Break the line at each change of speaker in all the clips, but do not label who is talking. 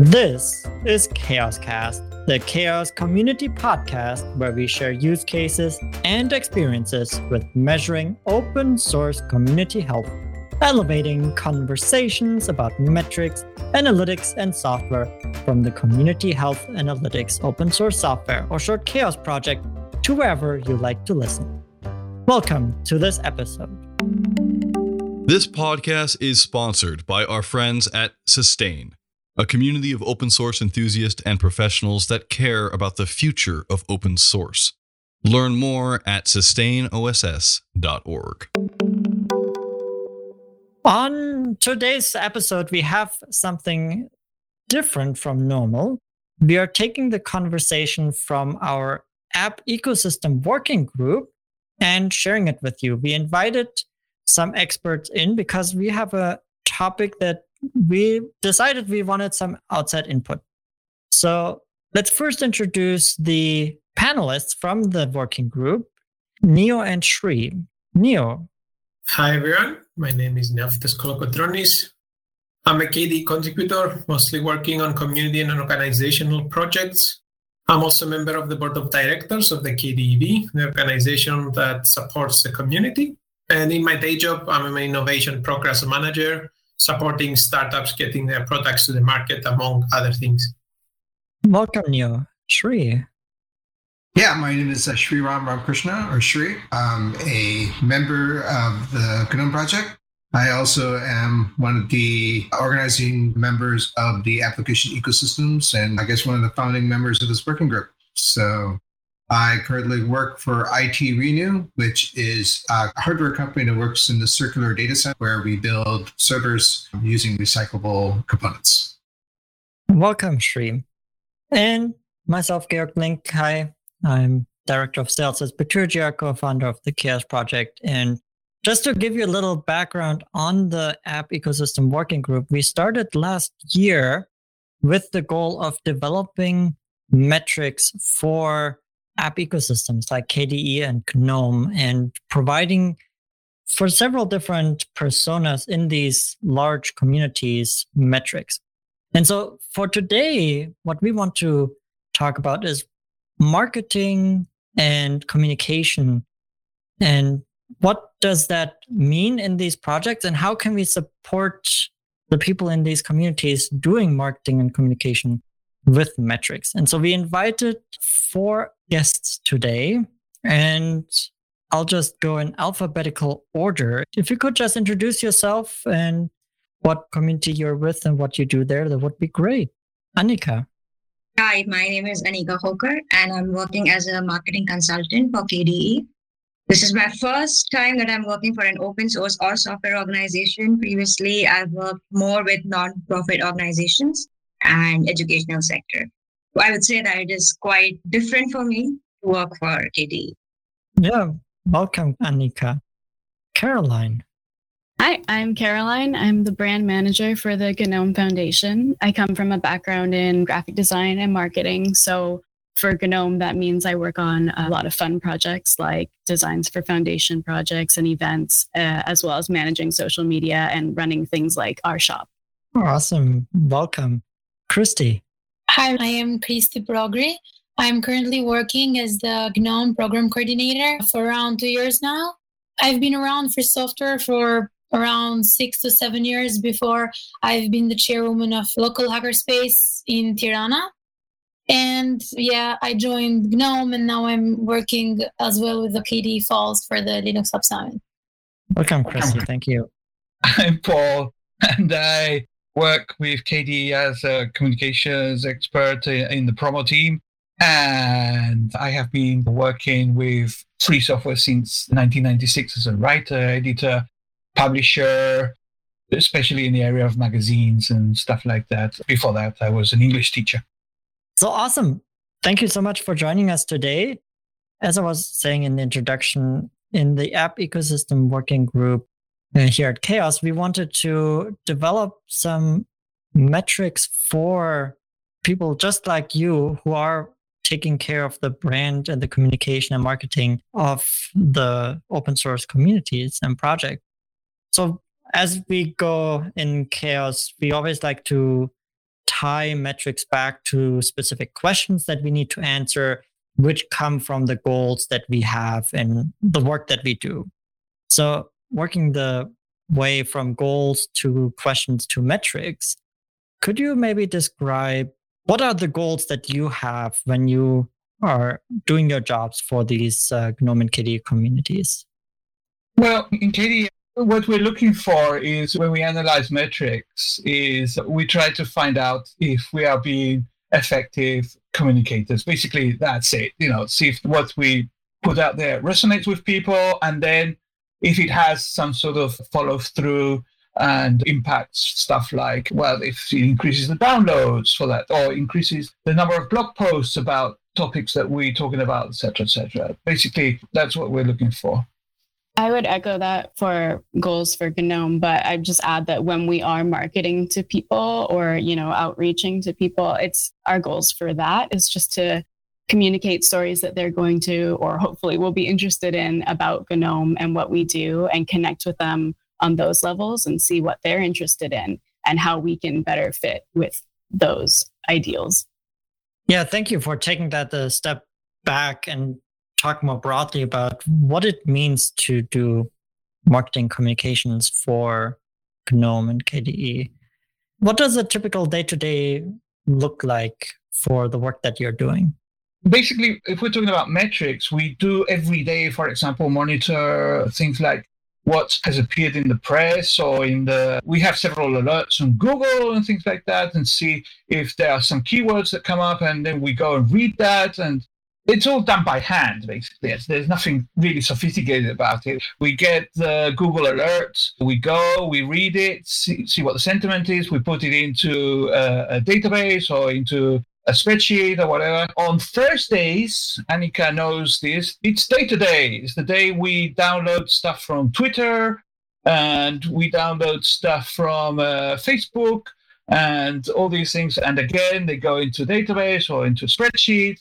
This is CHAOSScast, the CHAOSS community podcast where we share use cases and experiences with measuring open source community health, elevating conversations about metrics, analytics, and software from the Community Health Analytics open source software or short CHAOSS project to wherever you like to listen. Welcome to this episode.
This podcast is sponsored by our friends at Sustain a community of open source enthusiasts and professionals that care about the future of open source. Learn more at sustainoss.org.
On today's episode, we have something different from normal. We are taking the conversation from our app ecosystem working group and sharing it with you. We invited some experts in because we have a topic that we decided we wanted some outside input. So let's first introduce the panelists from the working group, Neo and Sri. Neo.
Hi, everyone. My name is Neophytos Kolokotronis. I'm a KDE contributor, mostly working on community and organizational projects. I'm also a member of the board of directors of the KDE e.V., the organization that supports the community. And in my day job, I'm an innovation progress manager supporting startups getting their products to the market, among other things.
Welcome, you, Sri.
Yeah, my name is uh, Sriram Ramkrishna, or Sri. I'm a member of the GNOME project. I also am one of the organizing members of the application ecosystems, and I guess one of the founding members of this working group. So I currently work for ITRenew, which is a hardware company that works in the circular data center where we build servers using recyclable components.
Welcome, Sri. And myself, Georg Link. Hi, I'm Director of Sales at Bitergia, co-founder of the CHAOSS Project. And just to give you a little background on the app ecosystem working group, we started last year with the goal of developing metrics for app ecosystems like KDE and GNOME and providing for several different personas in these large communities metrics. And so for today, what we want to talk about is marketing and communication. And what does that mean in these projects? And how can we support the people in these communities doing marketing and communication with metrics? And so we invited four guests today, and I'll just go in alphabetical order. If you could just introduce yourself and what community you're with and what you do there, that would be great. Aniqa.
Hi, my name is Aniqa Khokhar, and I'm working as a marketing consultant for KDE. This is my first time that I'm working for an open source or software organization. Previously, I've worked more with non-profit organizations and educational sector. I would say that it is quite different for me to work for KDE.
Yeah, welcome, Aniqa. Caroline.
Hi, I'm Caroline. I'm the brand manager for the GNOME Foundation. I come from a background in graphic design and marketing. So for GNOME, that means I work on a lot of fun projects like designs for foundation projects and events, uh, as well as managing social media and running things like our shop.
Awesome. Welcome. Kristi.
Hi, I am Kristi Progri. I'm currently working as the GNOME program coordinator for around two years now. I've been around for software for around six to seven years before I've been the chairwoman of local hackerspace in Tirana. And yeah, I joined GNOME and now I'm working as well with the KDE Falls for the Linux App Summit.
Welcome, Kristi. Thank you.
I'm Paul, and I work with KDE as a communications expert in the promo team. And I have been working with free software since 1996 as a writer, editor, publisher, especially in the area of magazines and stuff like that. Before that, I was an English teacher.
So awesome. Thank you so much for joining us today. As I was saying in the introduction, in the app ecosystem working group, Uh, here at Chaos, we wanted to develop some metrics for people just like you who are taking care of the brand and the communication and marketing of the open source communities and projects. So as we go in CHAOSS, we always like to tie metrics back to specific questions that we need to answer, which come from the goals that we have and the work that we do. So, working the way from goals to questions to metrics, could you maybe describe what are the goals that you have when you are doing your jobs for these uh, GNOME and KDE communities?
Well, in KDE, what we're looking for is when we analyze metrics is we try to find out if we are being effective communicators. Basically, that's it. You know, see if what we put out there resonates with people, and then if it has some sort of follow through and impacts stuff like, well, if it increases the downloads for that or increases the number of blog posts about topics that we're talking about, etc., etc. Basically, that's what we're looking for.
I would echo that for goals for GNOME, but I'd just add that when we are marketing to people or, you know, outreaching to people, it's our goals for that is just to communicate stories that they're going to or hopefully will be interested in about GNOME and what we do and connect with them on those levels and see what they're interested in and how we can better fit with those ideals.
Yeah, thank you for taking that a step back and talk more broadly about what it means to do marketing communications for GNOME and KDE. What does a typical day to day look like for the work that you're doing?
Basically, if we're talking about metrics, we do every day, for example, monitor things like what has appeared in the press or in the we have several alerts on google and things like that and see if there are some keywords that come up and then we go and read that and it's all done by hand basically. There's nothing really sophisticated about it. We get the google alerts we go we read it see, see what the sentiment is we put it into a, a database or into a spreadsheet or whatever. On Thursdays, Aniqa knows this, it's day to day. It's the day we download stuff from Twitter and we download stuff from uh, Facebook and all these things. And again, they go into database or into spreadsheet.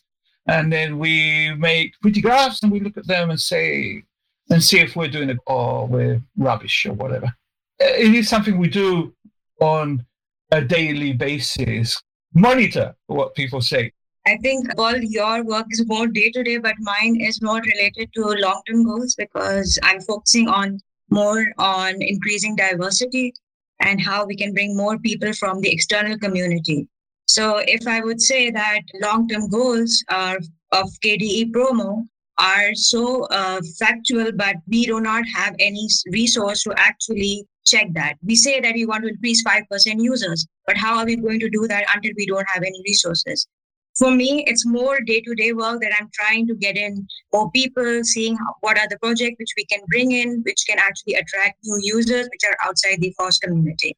And then we make pretty graphs and we look at them and say, and see if we're doing it or we're rubbish or whatever. It is something we do on a daily basis monitor what people say.
I think all your work is more day to day, but mine is more related to long term goals because I'm focusing on more on increasing diversity and how we can bring more people from the external community. So, if I would say that long term goals are of KDE promo are so uh, factual, but we do not have any resource to actually check that. We say that we want to increase 5% users, but how are we going to do that until we don't have any resources? For me, it's more day to day work that I'm trying to get in more people, seeing what are the projects which we can bring in, which can actually attract new users which are outside the FOSS community.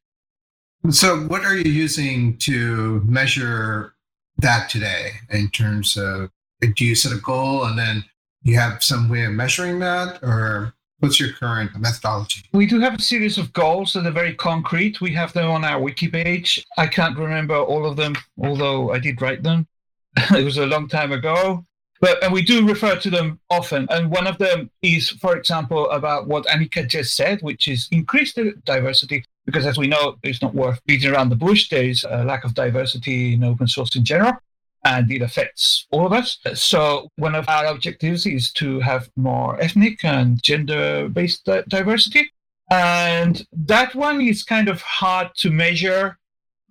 So, what are you using to measure that today in terms of do you set a goal and then you have some way of measuring that, or What's your current methodology?
We do have a series of goals that are very concrete. We have them on our wiki page. I can't remember all of them, although I did write them. it was a long time ago. But and we do refer to them often. And one of them is, for example, about what Aniqa just said, which is increase the diversity. Because as we know, it's not worth beating around the bush. There is a lack of diversity in open source in general and it affects all of us. So, one of our objectives is to have more ethnic and gender based diversity. And that one is kind of hard to measure.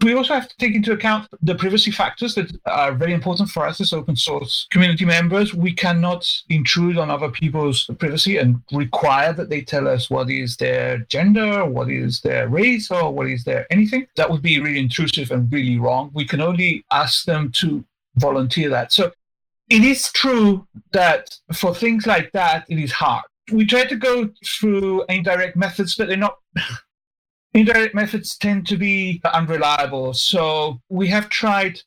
We also have to take into account the privacy factors that are very important for us as open source community members. We cannot intrude on other people's privacy and require that they tell us what is their gender, what is their race, or what is their anything. That would be really intrusive and really wrong. We can only ask them to volunteer that. So it is true that for things like that, it is hard. We try to go through indirect methods, but they're not. indirect methods tend to be unreliable. So we have tried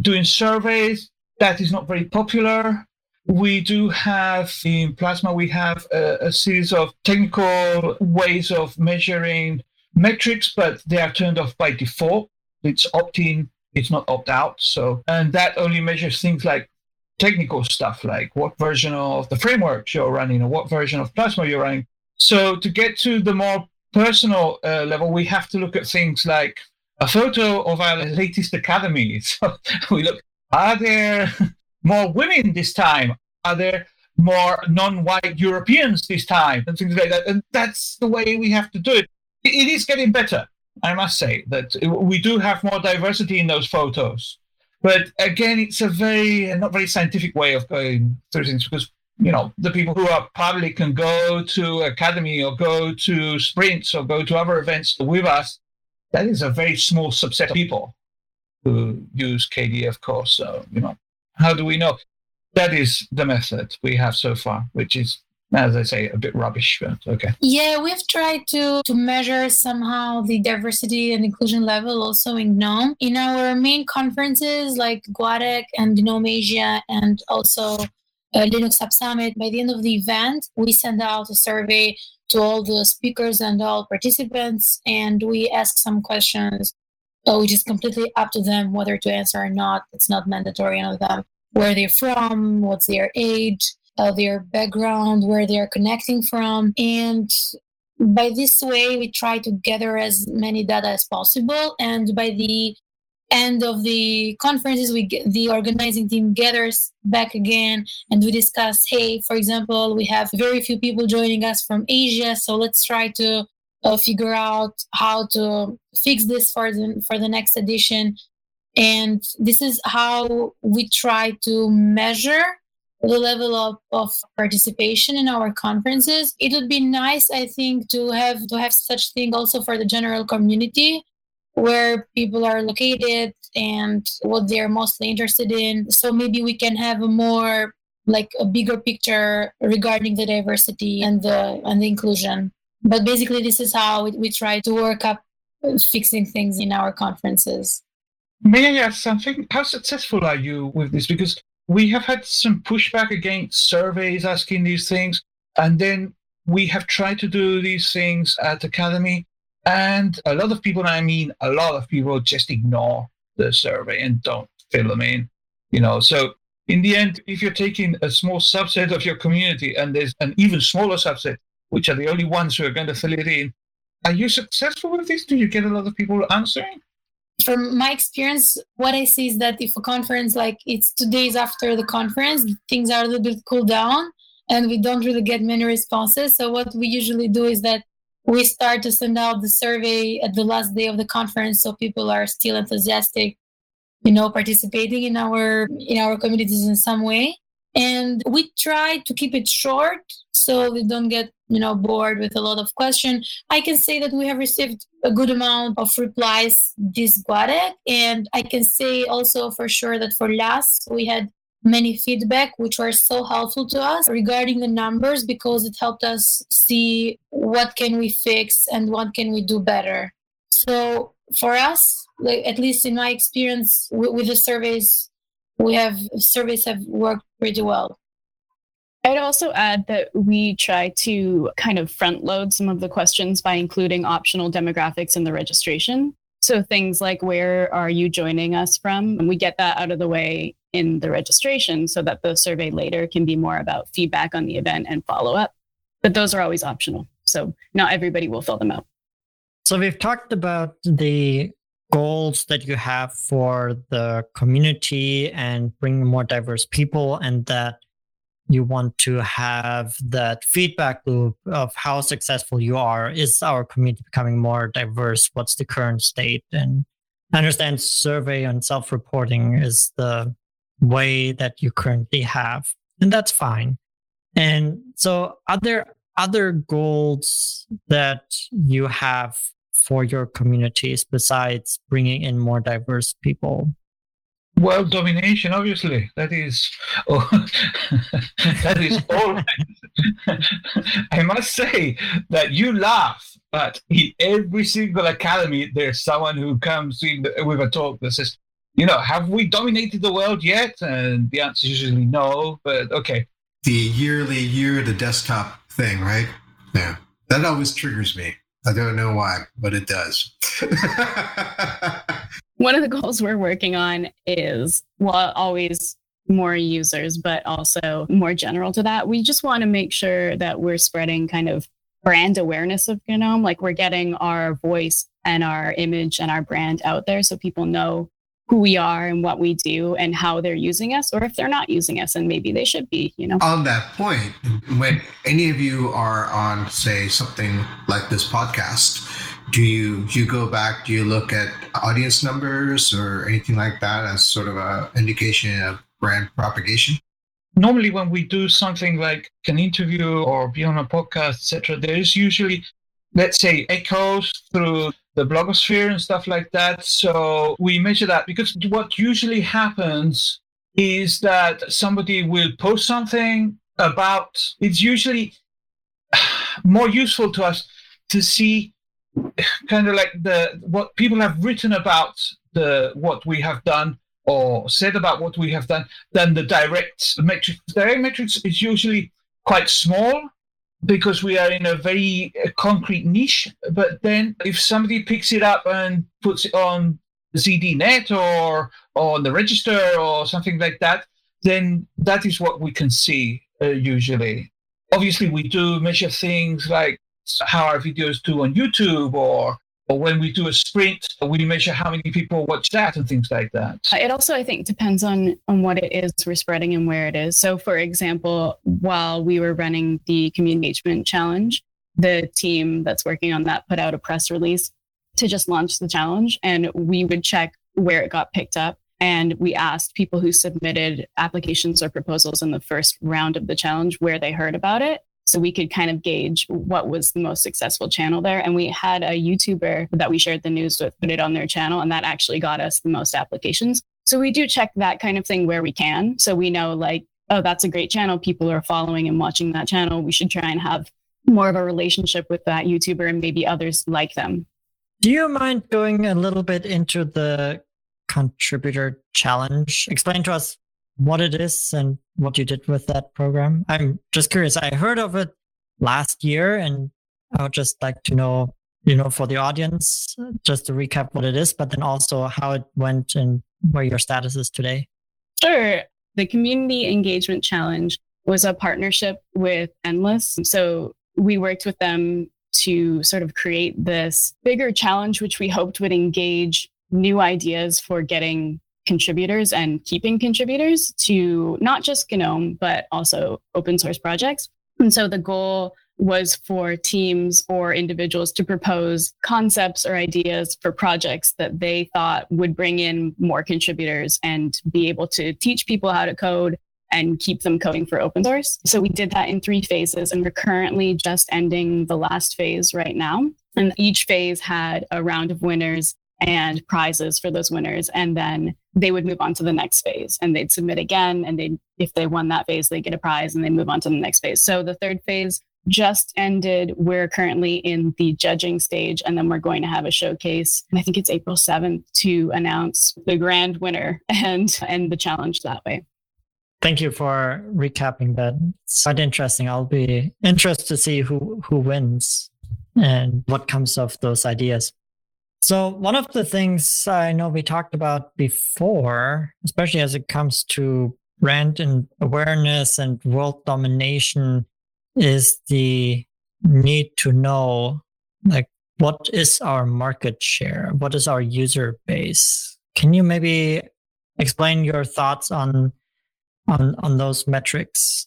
doing surveys. That is not very popular. We do have in Plasma, we have a, a series of technical ways of measuring metrics, but they are turned off by default. It's opt in it's not opt out. So, and that only measures things like technical stuff, like what version of the framework you're running or what version of Plasma you're running. So, to get to the more personal uh, level, we have to look at things like a photo of our latest Akademy. So we look, are there more women this time? Are there more non-white Europeans this time? And things like that. And that's the way we have to do it. It is getting better, I must say, that we do have more diversity in those photos. But again, it's a very not very scientific way of going through things because you know the people who are public can go to Akademy or go to sprints or go to other events with us. That is a very small subset of people who use KDE, of course. So you know, how do we know? That is the method we have so far, which is as I say, a bit rubbish, but okay.
Yeah, we've tried to to measure somehow the diversity and inclusion level also in GNOME. In our main conferences like GUADEC and GNOME Asia and also uh, Linux App Summit, by the end of the event, we send out a survey to all the speakers and all participants, and we ask some questions, uh, which is completely up to them whether to answer or not. It's not mandatory on them. Where they're from, what's their age, uh, their background, where they're connecting from. And by this way, we try to gather as many data as possible. And by the end of the conferences, we get, the organizing team gathers back again and we discuss, hey, for example, we have very few people joining us from Asia, so let's try to uh, figure out how to fix this for the for the next edition. And this is how we try to measure the level of, of participation in our conferences. It would be nice, I think, to have to have such thing also for the general community where people are located and what they're mostly interested in. So maybe we can have a more like a bigger picture regarding the diversity and the and the inclusion. But basically this is how we, we try to work up fixing things in our conferences.
May I ask something? How successful are you with this? Because we have had some pushback against surveys asking these things. And then we have tried to do these things at Akademy. And a lot of people, I mean, a lot of people just ignore the survey and don't fill them in. You know, so in the end, if you're taking a small subset of your community and there's an even smaller subset, which are the only ones who are going to fill it in, are you successful with this? Do you get a lot of people answering?
From my experience, what I see is that if a conference like it's two days after the conference, things are a little bit cooled down and we don't really get many responses. So what we usually do is that we start to send out the survey at the last day of the conference so people are still enthusiastic, you know, participating in our in our communities in some way. And we try to keep it short so we don't get you know bored with a lot of questions i can say that we have received a good amount of replies this GUADEC and i can say also for sure that for last we had many feedback which were so helpful to us regarding the numbers because it helped us see what can we fix and what can we do better. So for us like at least in my experience with the surveys we have surveys have worked pretty well
I'd also add that we try to kind of front load some of the questions by including optional demographics in the registration. So things like where are you joining us from? And we get that out of the way in the registration so that the survey later can be more about feedback on the event and follow up. But those are always optional. So not everybody will fill them out.
So we've talked about the goals that you have for the community and bring more diverse people and that you want to have that feedback loop of how successful you are. Is our community becoming more diverse? What's the current state? And I understand survey and self reporting is the way that you currently have, and that's fine. And so, are there other goals that you have for your communities besides bringing in more diverse people?
World domination, obviously. That is, oh, that is all. I must say that you laugh, but in every single Akademy, there's someone who comes in with a talk that says, you know, have we dominated the world yet? And the answer is usually no, but okay.
The yearly year the desktop thing, right? Yeah. That always triggers me. I don't know why, but it does.
One of the goals we're working on is, well, always more users, but also more general to that. We just want to make sure that we're spreading kind of brand awareness of Gnome. Like we're getting our voice and our image and our brand out there so people know who we are and what we do and how they're using us or if they're not using us and maybe they should be you know?
On that point when any of you are on say something like this podcast do you do you go back do you look at audience numbers or anything like that as sort of a indication of brand propagation?
Normally when we do something like an interview or be on a podcast etc there's usually let's say echoes through the blogosphere and stuff like that so we measure that because what usually happens is that somebody will post something about it's usually more useful to us to see kind of like the what people have written about the what we have done or said about what we have done than the direct metrics. Direct metrics is usually quite small because we are in a very uh, concrete niche. But then if somebody picks it up and puts it on ZDNet or, or on the register or something like that, then that is what we can see uh, usually. Obviously, we do measure things like how our videos do on YouTube or or when we do a sprint, we measure how many people watch that and things like that.
Uh, it also, I think, depends on on what it is we're spreading and where it is. So, for example, while we were running the community engagement challenge, the team that's working on that put out a press release to just launch the challenge, and we would check where it got picked up. And we asked people who submitted applications or proposals in the first round of the challenge where they heard about it so we could kind of gauge what was the most successful channel there. And we had a YouTuber that we shared the news with put it on their channel, and that actually got us the most applications. So we do check that kind of thing where we can. So we know, like, oh, that's a great channel. People are following and watching that channel. We should try and have more of a relationship with that YouTuber and maybe others like them.
Do you mind going a little bit into the contributor challenge? Explain to us what it is and what you did with that program. I'm just curious. I heard of it last year and I would just like to know, you know, for the audience, just to recap what it is, but then also how it went and where your status is today.
Sure. The Community Engagement Challenge was a partnership with Endless. So we worked with them to sort of create this bigger challenge, which we hoped would engage new ideas for getting contributors and keeping contributors to not just GNOME, but also open source projects. And so the goal was for teams or individuals to propose concepts or ideas for projects that they thought would bring in more contributors and be able to teach people how to code and keep them coding for open source. So we did that in three phases, and we're currently just ending the last phase right now. And each phase had a round of winners and prizes for those winners. And then they would move on to the next phase and they'd submit again. And they if they won that phase, they get a prize and they move on to the next phase. So the third phase just ended. We're currently in the judging stage, and then we're going to have a showcase. I think it's April 7th to announce the grand winner and end the challenge that way.
Thank you for recapping that. It's quite interesting. I'll be interested to see who who wins and what comes of those ideas. So, one of the things I know we talked about before, especially as it comes to brand and awareness and world domination, is the need to know like what is our market share? What is our user base? Can you maybe explain your thoughts on on on those metrics?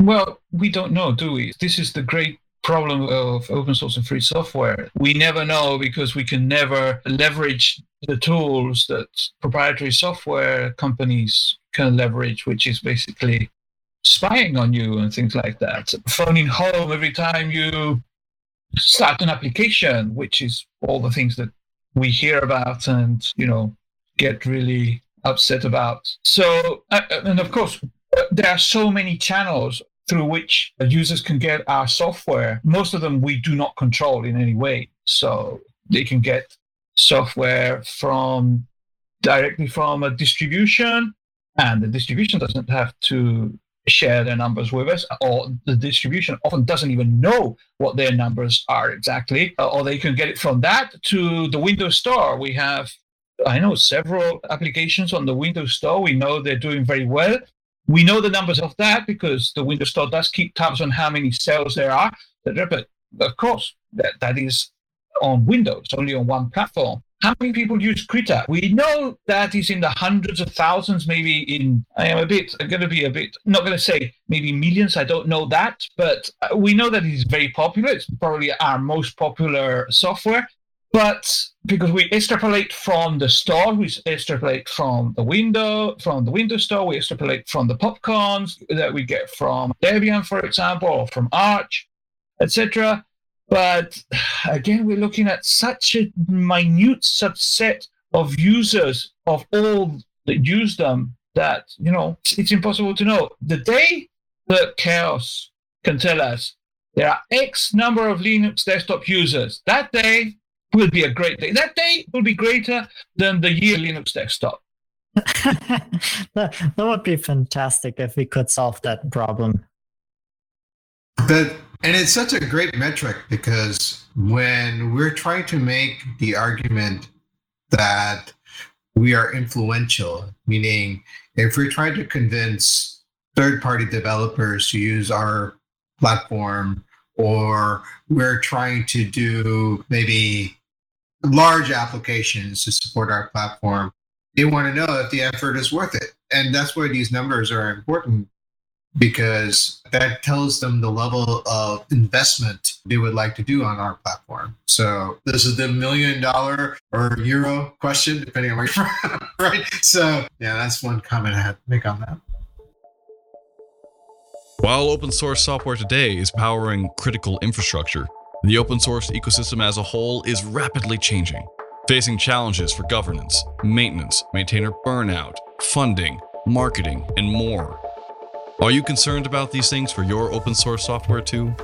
Well, we don't know, do we? This is the great problem of open source and free software. We never know because we can never leverage the tools that proprietary software companies can leverage, which is basically spying on you and things like that. Phoning home every time you start an application, which is all the things that we hear about and, you know, get really upset about. So, uh, and of course, there are so many channels through which users can get our software. Most of them we do not control in any way. So they can get software from directly from a distribution, and the distribution doesn't have to share their numbers with us, or the distribution often doesn't even know what their numbers are exactly, uh, or they can get it from that to the Windows Store. We have I know several applications on the Windows Store. We know they're doing very well. We know the numbers of that because the Windows Store does keep tabs on how many sales there are, but of course, that, that is on Windows, only on one platform. How many people use Krita? We know that is in the hundreds of thousands, maybe in, I am a bit, I'm going to be a bit, not going to say maybe millions, I don't know that, but uh, we know that it is very popular. It's probably our most popular software. But because we extrapolate from the store, we extrapolate from the window, from the window store, we extrapolate from the popcons that we get from Debian, for example, or from Arch, etc. But again, we're looking at such a minute subset of users of all that use them that you know it's impossible to know. The day that CHAOSS can tell us there are X number of Linux desktop users, that day will be a great day. That day will be greater than the year Linux desktop.
that, that would be fantastic if we could solve that problem.
But and it's such a great metric because when we're trying to make the argument that we are influential, meaning if we're trying to convince third party developers to use our platform, or we're trying to do maybe large applications to support our platform, they want to know if the effort is worth it. And that's why these numbers are important because that tells them the level of investment they would like to do on our platform. So this is the million dollar or euro question, depending on where you're from, right? So yeah, that's one comment I had to make on that.
While open source software today is powering critical infrastructure, the open source ecosystem as a whole is rapidly changing, facing challenges for governance, maintenance, maintainer burnout, funding, marketing, and more. Are you concerned about these things for your open source software too?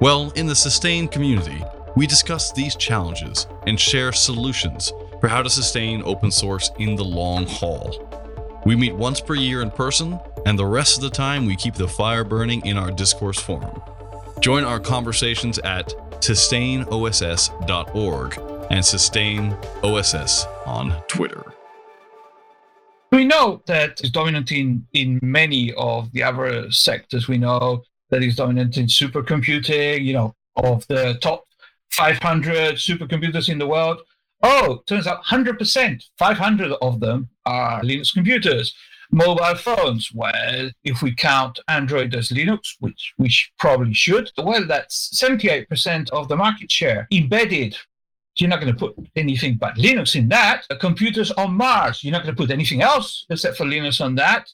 Well, in the Sustain community, we discuss these challenges and share solutions for how to sustain open source in the long haul. We meet once per year in person, and the rest of the time we keep the fire burning in our discourse forum. Join our conversations at sustainoss.org and SustainOSS on Twitter.
We know that it's dominant in, in many of the other sectors. We know that it's dominant in supercomputing, you know, of the top 500 supercomputers in the world. Oh, turns out 100%, 500 of them are Linux computers. Mobile phones, well, if we count Android as Linux, which we probably should, well, that's 78% of the market share. Embedded, you're not going to put anything but Linux in that. Computers on Mars, you're not going to put anything else except for Linux on that.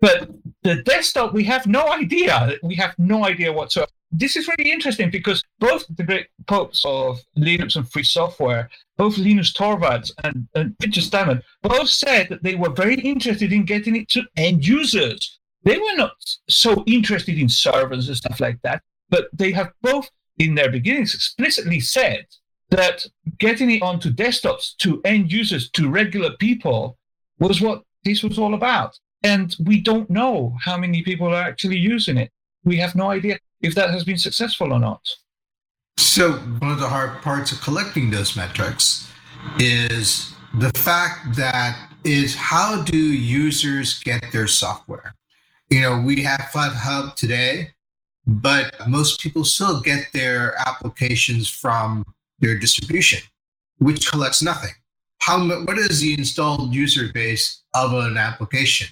But the desktop, we have no idea. We have no idea whatsoever. This is really interesting because both the great popes of Linux and free software, both Linus Torvalds and, and Peter Stallman, both said that they were very interested in getting it to end users. They were not so interested in servers and stuff like that, but they have both in their beginnings explicitly said that getting it onto desktops to end users, to regular people, was what this was all about. And we don't know how many people are actually using it. We have no idea if that has been successful or not.
So, one of the hard parts of collecting those metrics is the fact that is how do users get their software? You know, we have FlatHub today, but most people still get their applications from their distribution, which collects nothing. How what is the installed user base of an application?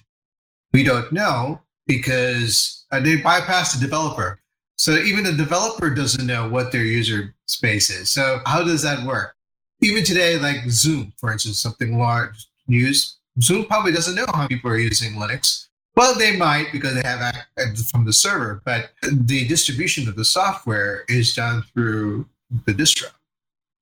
We don't know because uh, they bypass the developer. So even the developer doesn't know what their user space is. So how does that work? Even today, like Zoom, for instance, something large used, Zoom probably doesn't know how people are using Linux. Well, they might because they have from the server, but the distribution of the software is done through the distro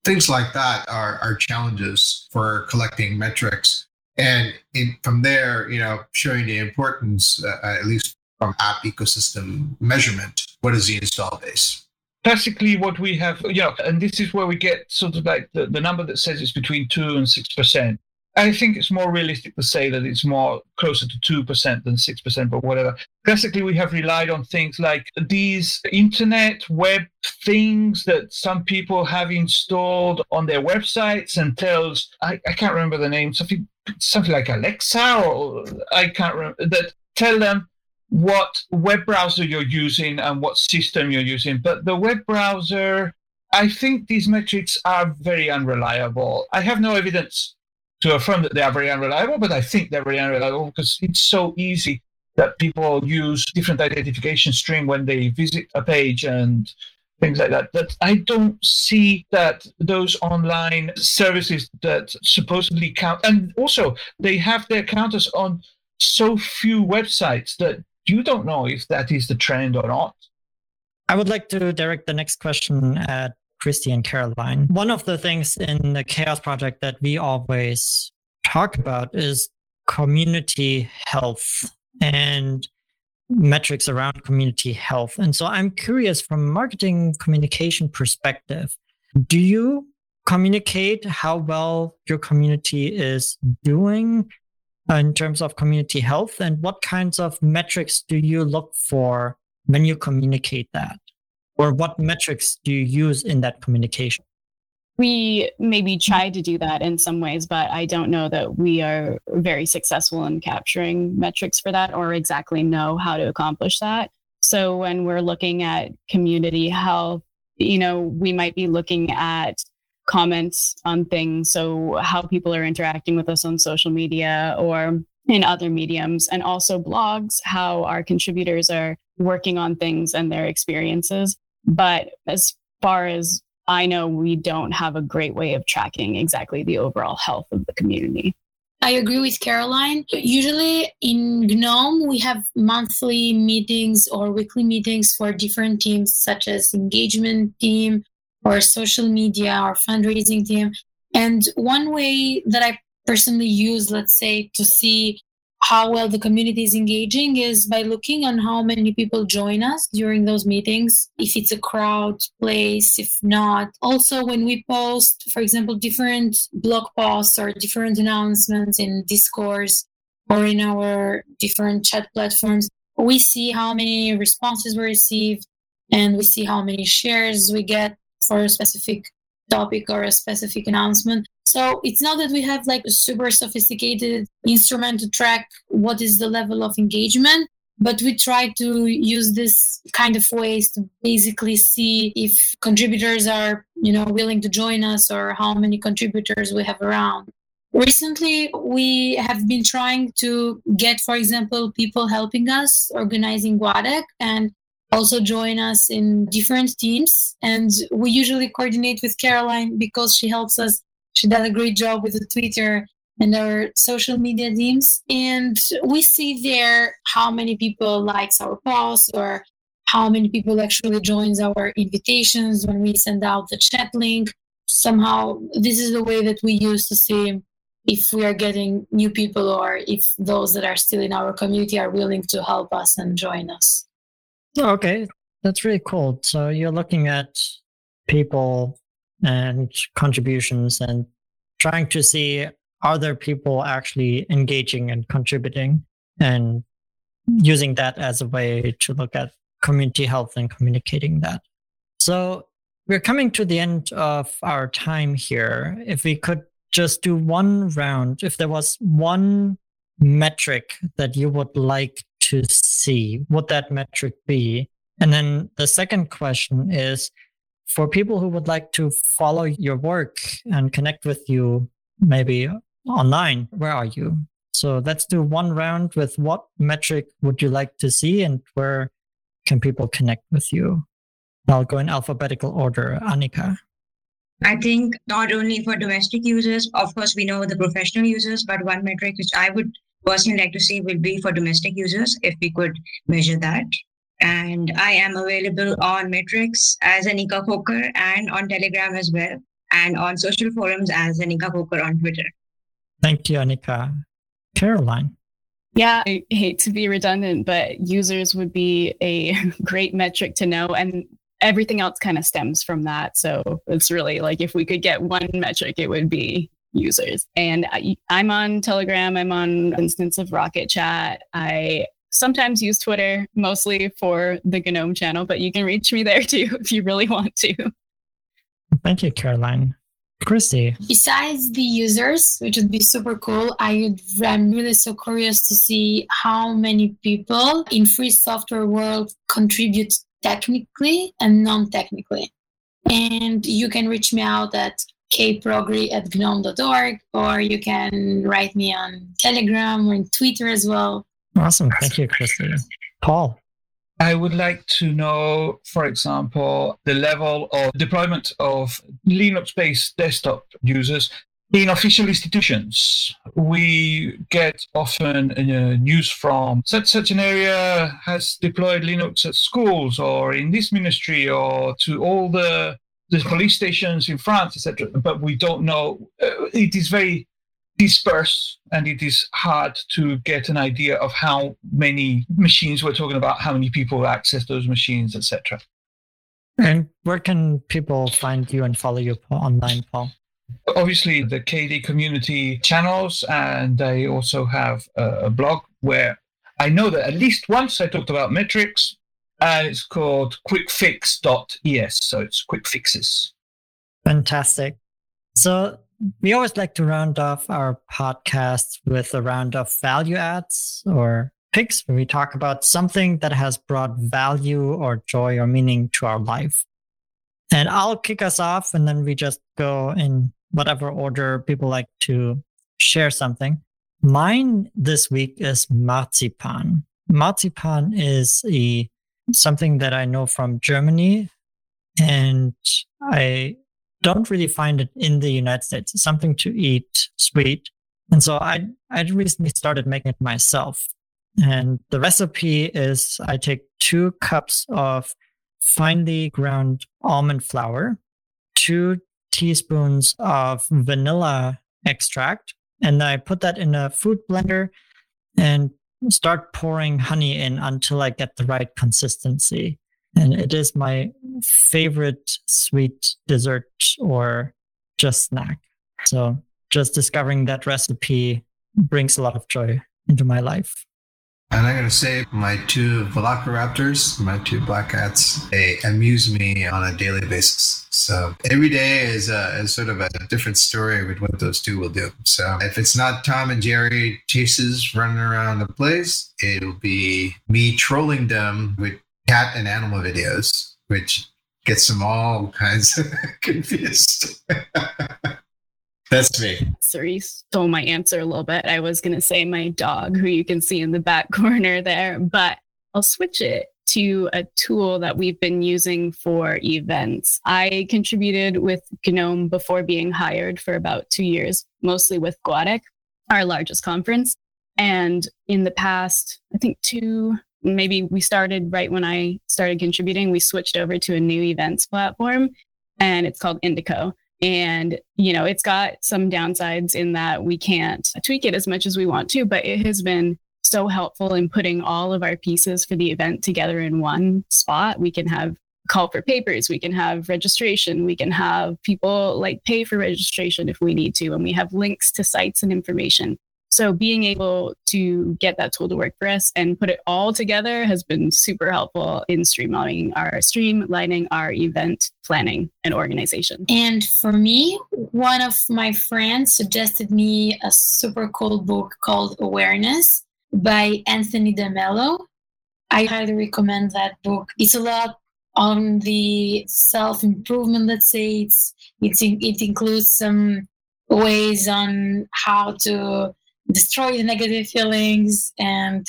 things like that are, are challenges for collecting metrics and in, from there you know showing the importance uh, at least from app ecosystem measurement what is the install base
classically what we have know and this is where we get sort of like the, the number that says it's between 2 and 6 percent I think it's more realistic to say that it's more closer to 2% than 6%, but whatever. Classically, we have relied on things like these internet web things that some people have installed on their websites and tells, I, I can't remember the name, something, something like Alexa or I can't remember, that tell them what web browser you're using and what system you're using. But the web browser, I think these metrics are very unreliable. I have no evidence to affirm that they are very unreliable, but I think they're very unreliable because it's so easy that people use different identification string when they visit a page and things like that. But I don't see that those online services that supposedly count, and also they have their counters on so few websites that you don't know if that is the trend or not.
I would like to direct the next question at Kristi and Caroline. One of the things in the CHAOSS Project that we always talk about is community health and metrics around community health. And so I'm curious from a marketing communication perspective, do you communicate how well your community is doing Uh, in terms of community health? And what kinds of metrics do you look for when you communicate that? Or what metrics do you use in that communication?
we maybe try to do that in some ways, but I don't know that we are very successful in capturing metrics for that or exactly know how to accomplish that. So when we're looking at community health, you know, we might be looking at comments on things. So how people are interacting with us on social media or in other mediums, and also blogs, how our contributors are working on things and their experiences. But as far as I know we don't have a great way of tracking exactly the overall health of the community.
I agree with Caroline. Usually in GNOME, we have monthly meetings or weekly meetings for different teams, such as engagement team or social media or fundraising team. And one way that I personally use, let's say, to see how well the community is engaging is by looking on how many people join us during those meetings if it's a crowd place if not also when we post for example different blog posts or different announcements in discourse or in our different chat platforms we see how many responses we receive and we see how many shares we get for a specific topic or a specific announcement so it's not that we have like a super sophisticated instrument to track what is the level of engagement, but we try to use this kind of ways to basically see if contributors are, you know, willing to join us or how many contributors we have around. Recently, we have been trying to get, for example, people helping us organizing GUADEC and also join us in different teams. And we usually coordinate with Caroline because she helps us she does a great job with the Twitter and our social media teams. And we see there how many people likes our posts or how many people actually joins our invitations when we send out the chat link. Somehow, this is the way that we use to see if we are getting new people or if those that are still in our community are willing to help us and join us.
Oh, okay, that's really cool. So you're looking at people and contributions and trying to see are there people actually engaging and contributing and using that as a way to look at community health and communicating that. So we're coming to the end of our time here. If we could just do one round, if there was one metric that you would like to see, would that metric be? And then the second question is for people who would like to follow your work and connect with you, maybe online, where are you? So let's do one round with what metric would you like to see and where can people connect with you? I'll go in alphabetical order. Aniqa.
I think not only for domestic users, of course, we know the professional users, but one metric which I would personally like to see will be for domestic users if we could measure that. And I am available on Matrix as Aniqa Khokhar and on Telegram as well, and on social forums as Aniqa Khokhar on Twitter.
Thank you, Aniqa. Caroline.
Yeah, I hate to be redundant, but users would be a great metric to know. And everything else kind of stems from that. So it's really like if we could get one metric, it would be users. And I, am on Telegram, I'm on instance of Rocket Chat. I sometimes use Twitter mostly for the GNOME channel, but you can reach me there too if you really want to.
Thank you, Caroline. Kristi.
Besides the users, which would be super cool, I am really so curious to see how many people in free software world contribute technically and non-technically. And you can reach me out at kprogri at gnome.org or you can write me on Telegram or Twitter as well.
Awesome. Thank you, Kristi. Paul.
I would like to know, for example, the level of deployment of Linux based desktop users in official institutions. We get often uh, news from such such an area has deployed Linux at schools or in this ministry or to all the the police stations in France, etc. But we don't know. Uh, it is very dispersed, and it is hard to get an idea of how many machines we're talking about how many people access those machines etc
and where can people find you and follow you online paul
obviously the KDE community channels and i also have a blog where i know that at least once i talked about metrics and it's called quickfix.es so it's quick fixes
fantastic so we always like to round off our podcast with a round of value adds or picks where we talk about something that has brought value or joy or meaning to our life. And I'll kick us off and then we just go in whatever order people like to share something. Mine this week is marzipan. Marzipan is a something that I know from Germany and I don't really find it in the United States. Something to eat sweet. And so I, I recently started making it myself. And the recipe is I take two cups of finely ground almond flour, two teaspoons of vanilla extract, and I put that in a food blender and start pouring honey in until I get the right consistency and it is my favorite sweet dessert or just snack. So just discovering that recipe brings a lot of joy into my life.
And I'm going to say my two Velociraptors, my two black cats, they amuse me on a daily basis. So every day is, a, is sort of a different story with what those two will do. So if it's not Tom and Jerry chases running around the place, it'll be me trolling them with cat and animal videos, which gets them all kinds of confused. That's me.
Sorry, stole my answer a little bit. I was going to say my dog, who you can see in the back corner there, but I'll switch it to a tool that we've been using for events. I contributed with GNOME before being hired for about two years, mostly with GUADEC, our largest conference. And in the past, I think two, maybe we started right when I started contributing, we switched over to a new events platform and it's called Indico. And, you know, it's got some downsides in that we can't tweak it as much as we want to, but it has been so helpful in putting all of our pieces for the event together in one spot. We can have call for papers, we can have registration, we can have people like pay for registration if we need to, and we have links to sites and information. So being able to get that tool to work for us and put it all together has been super helpful in streamlining our streamlining our event planning and organization.
And for me, one of my friends suggested me a super cool book called Awareness by Anthony DeMello. I highly recommend that book. It's a lot on the self improvement. Let's say it's, it's it includes some ways on how to destroy the negative feelings and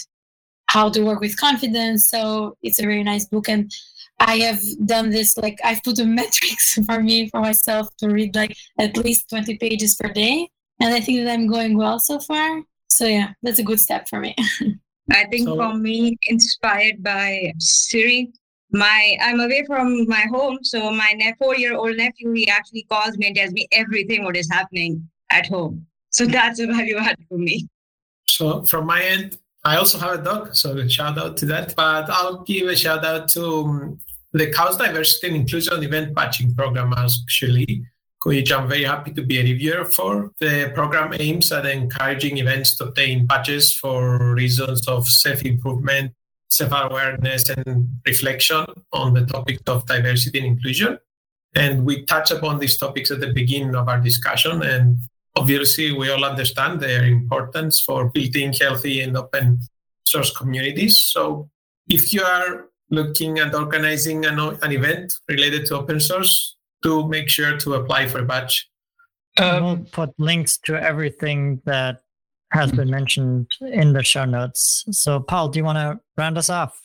how to work with confidence. So it's a very nice book. And I have done this, like, I've put a metrics for me, for myself to read like at least 20 pages per day. And I think that I'm going well so far. So yeah, that's a good step for me.
I think so, for me, inspired by Sri, my I'm away from my home, so my four-year-old nephew he actually calls me and tells me everything what is happening at home. So that's a value add for me.
So from my end, I also have a dog, so shout out to that. But I'll give a shout out to um, the CHAOSS Diversity and Inclusion Event Badging Program, actually, which I'm very happy to be a reviewer for. The program aims at encouraging events to obtain badges for reasons of self-improvement, self-awareness, and reflection on the topic of diversity and inclusion. And we touch upon these topics at the beginning of our discussion. And obviously, we all understand their importance for building healthy and open source communities. So if you are looking at organizing an, an event related to open source, to make sure to apply for a badge.
Um, we'll put links to everything that has been mentioned in the show notes. So, Paul, do you want to round us off?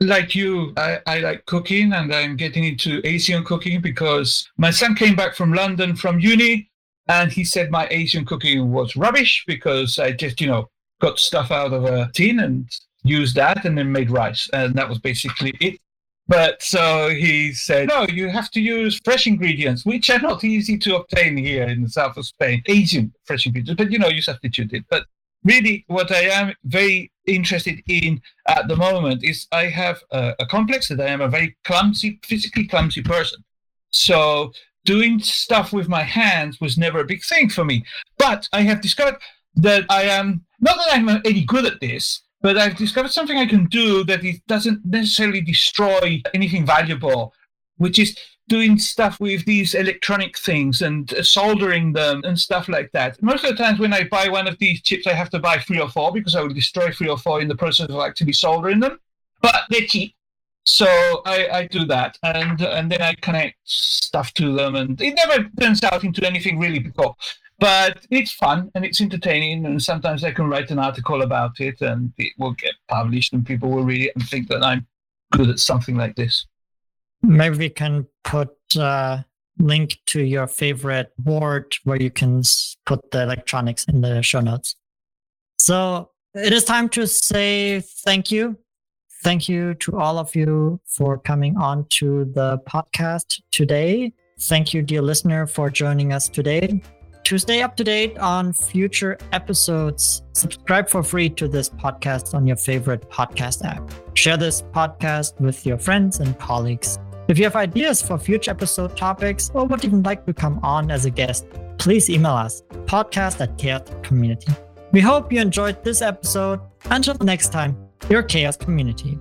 Like you, I, I like cooking and I'm getting into Asian cooking because my son came back from London from uni and he said my Asian cooking was rubbish because I just, you know, got stuff out of a tin and used that and then made rice. And that was basically it. But so he said, no, you have to use fresh ingredients, which are not easy to obtain here in the south of Spain, Asian fresh ingredients, but you know, you substitute it. But really, what I am very interested in at the moment is I have a, a complex that I am a very clumsy, physically clumsy person. So doing stuff with my hands was never a big thing for me. But I have discovered that I am not that I'm any good at this, but I've discovered something I can do that it doesn't necessarily destroy anything valuable, which is doing stuff with these electronic things and uh, soldering them and stuff like that. Most of the times when I buy one of these chips, I have to buy three or four because I will destroy three or four in the process of actually soldering them. But they're cheap. So I, I do that and and then I connect stuff to them and it never turns out into anything really cool but it's fun and it's entertaining and sometimes i can write an article about it and it will get published and people will read it and think that i'm good at something like this.
Maybe we can put a link to your favorite board where you can put the electronics in the show notes. So it is time to say thank you thank you to all of you for coming on to the podcast today thank you dear listener for joining us today to stay up to date on future episodes, subscribe for free to this podcast on your favorite podcast app. Share this podcast with your friends and colleagues. If you have ideas for future episode topics or would even like to come on as a guest, please email us podcast at CHAOSS community. We hope you enjoyed this episode. Until next time, your CHAOSS community.